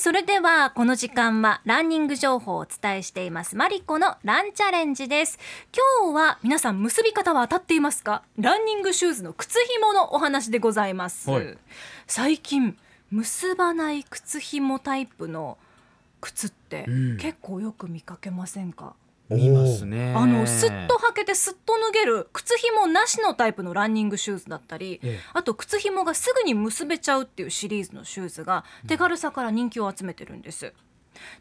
それではこの時間はランニング情報をお伝えしていますマリコのランチャレンジです。今日は皆さん結び方は当たっていますか？ランニングシューズの靴紐のお話でございます、はい。最近結ばない靴紐タイプの靴ってうん。結構よく見かけませんか、見ますね。あのスッと履けてスッと脱げる靴紐なしのタイプのランニングシューズだったり、ええ。あと靴紐がすぐに結べちゃうっていうシリーズのシューズが手軽さから人気を集めてるんです。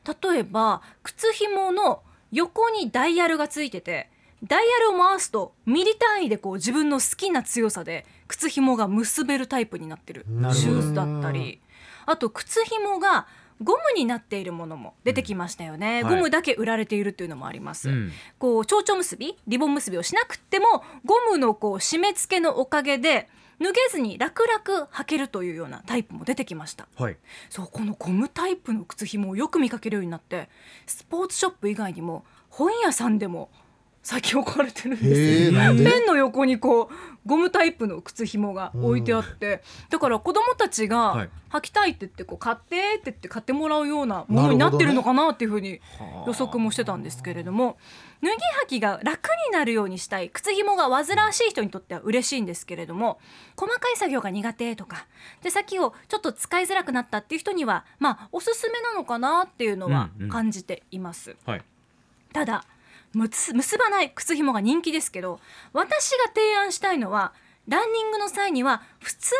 例えば靴紐の横にダイヤルがついててダイヤルを回すとミリ単位でこう自分の好きな強さで靴紐が結べるタイプになってるシューズだったり。あと靴紐がゴムになっているものも出てきましたよね、うん。はい。ゴムだけ売られているっていうのもあります、うん。こう蝶々結びリボン結びをしなくってもゴムのこう締め付けのおかげで脱げずに楽々履けるというようなタイプも出てきました。はい。そうこのゴムタイプの靴紐をよく見かけるようになってスポーツショップ以外にも本屋さんでも最近置かれてるんですペンの横にこうゴムタイプの靴紐が置いてあって、だから子供たちがはい。履きたいって言ってこう買ってって言って買ってもらうようなものになってるのかなっていうふうに予測もしてたんですけれども。脱ぎ履きが楽になるようにしたい。靴紐が煩わしい人にとっては嬉しいんですけれども。細かい作業が苦手とか。手先をちょっと使いづらくなったっていう人にはまあおすすめなのかなっていうのは感じています。はい。ただ結ばない靴紐が人気ですけど私が提案したいのはランニングの際には普通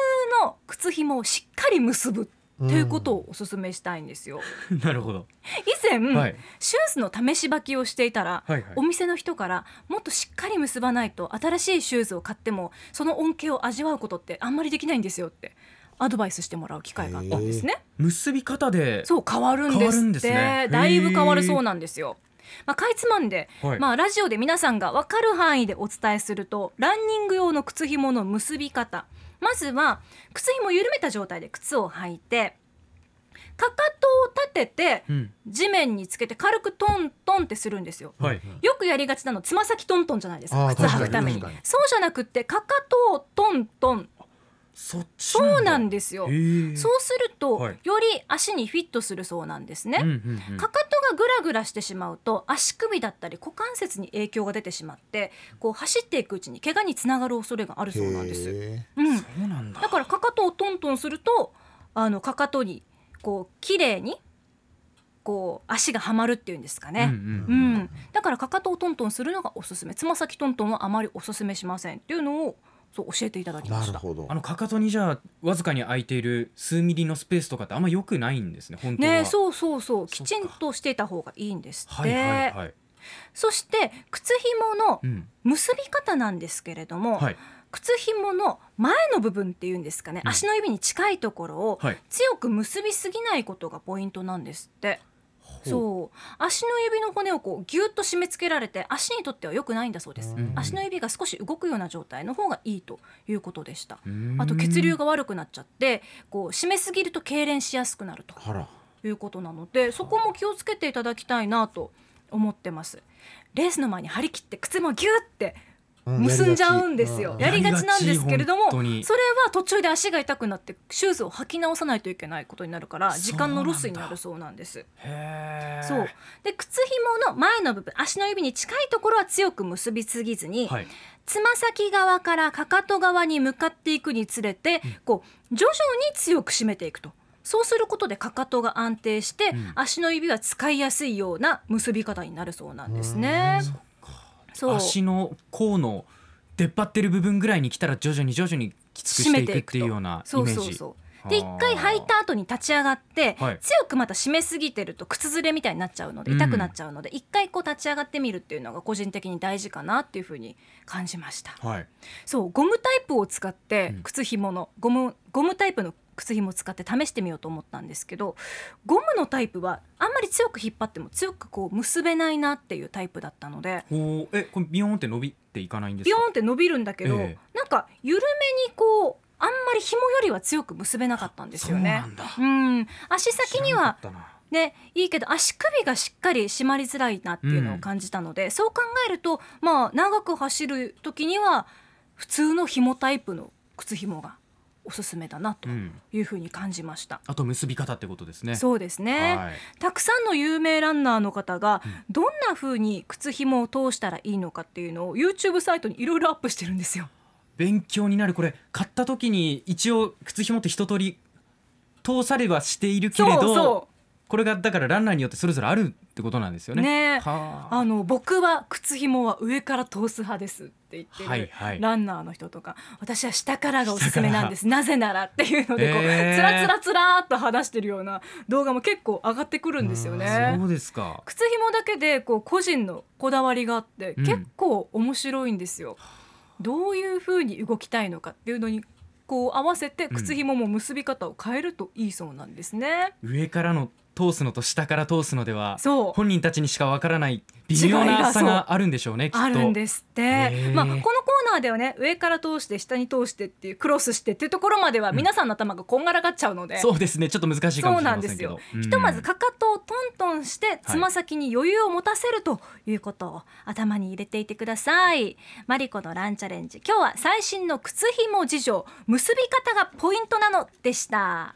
の靴紐をしっかり結ぶということをお勧めしたいんですよ。なるほど。以前、はい。シューズの試し履きをしていたら、はいはい。お店の人からもっとしっかり結ばないと新しいシューズを買ってもその恩恵を味わうことってあんまりできないんですよってアドバイスしてもらう機会があったんですね。結び方でそう変わるんですって。ね。だいぶ変わるそうなんですよ。まあ、かいつまんで、はい。まあ、ラジオで皆さんが分かる範囲でお伝えするとランニング用の靴紐の結び方。まずは靴紐を緩めた状態で靴を履いてかかとを立ててうん。地面につけて軽くトントンってするんですよ。はいよくやりがちなのつま先トントンじゃないですか靴履くために。そうじゃなくってかかとをトントンそっちそうなんでですよ。そうすると、はい。より足にフィットするそうなんですね。うんうんうん。かかとがぐらぐらしてしまうと足首だったり股関節に影響が出てしまってこう走っていくうちに怪我につながる恐れがあるそうなんです。へうん、そうなんだ。だからかかとをトントンするとあのかかとにこう綺麗にこう足がはまるっていうんですかね。うんううん。ん、だからかかとをトントンするのがおすすめ。つま先トントンはあまりおすすめしませんっていうのをそう教えていただきーました。なるほど。あのかかとにじゃあわずかに空いている数ミリのスペースとかってあんま良くないんですね本当は。ねそうそうそう。きちんとしていた方がいいんですって。はいはいはい。そして靴紐のうん。結び方なんですけれども、はい。靴紐の前の部分っていうんですかね、うん。足の指に近いところをはい。強く結びすぎないことがポイントなんですって。う。そう。足の指の骨をこうギュッと締め付けられて足にとっては良くないんだそうです、うん。足の指が少し動くような状態の方がいいということでした。うん。あと血流が悪くなっちゃってこう締めすぎると痙攣しやすくなるということなのでそこも気をつけていただきたいなと思ってます。レースの前に張り切って靴もギュッてうん結んじゃうんですよ、やりがち。なんですけれどもそれは途中で足が痛くなってシューズを履き直さないといけないことになるから時間のロスになるそうなんです。そう。で靴紐の前の部分足の指に近いところは強く結びすぎずに、はい。つま先側からかかと側に向かっていくにつれて、こう徐々に強く締めていくと。そうすることでかかとが安定して、ん。足の指は使いやすいような結び方になるそうなんですね。そう足の甲の出っ張ってる部分ぐらいに来たら徐々に徐々にきつくしていくっていうようなイメそうージで一回履いた後に立ち上がって、はい。強くまた締めすぎてると靴ずれみたいになっちゃうのでうん。痛くなっちゃうので、一回こう立ち上がってみるっていうのが個人的に大事かなっていうふうに感じました。はい。そうゴムタイプを使ってうん。靴紐のゴムゴムタイプの靴紐を使って試してみようと思ったんですけどゴムのタイプはあんまり強く引っ張っても強くこう結べないなっていうタイプだったのでほうえこれビヨーンって伸びていかないんですか？ビヨーンって伸びるんだけど、えなんか緩めにこうあんまり紐よりは強く結べなかったんですよね。そうなん足先にはねいいけど足首がしっかり締まりづらいなっていうのを感じたので、そう考えるとまあ長く走る時には普通の紐タイプの靴紐がおすすめだなとうん。いうふうに感じました。あと結び方ってことですね。そうですね、はい。たくさんの有名ランナーの方がうん。どんな風に靴紐を通したらいいのかっていうのを YouTube サイトにいろいろアップしてるんですよ。勉強になる。これ買った時に一応靴紐って一通り通されはしているけれどこれがだからランナーによってそれぞれあるってことなんですよね。うねはああの僕は靴紐は上から通す派ですって言ってる、はいはいランナーの人とか私は下からがおすすめなんですなぜならっていうのでこう、へーつらつらつらーっと話してるような動画も結構上がってくるんですよねそう。ですか。靴紐だけでこう個人のこだわりがあってうん結構面白いんですよ。どういう風に動きたいのかっていうのにこう合わせて靴紐も結び方を変えるといいそうなんですね。上からの通すのと下から通すのでは本人たちにしかわからない微妙な差があるんでしょうねきっと。あるんですって、ー。まあ、このコーナーではね上から通して下に通してっていうクロスしてっていうところまでは皆さんの頭がこんがらがっちゃうので、そうですねちょっと難しいかそうもしれませんけど。なんですよ。うん。ひとまずかかとをトントンしてつま先に余裕を持たせるということを頭に入れていてください。マリコのランチャレンジ。今日は最新の靴紐事情結び方がポイントなのでした。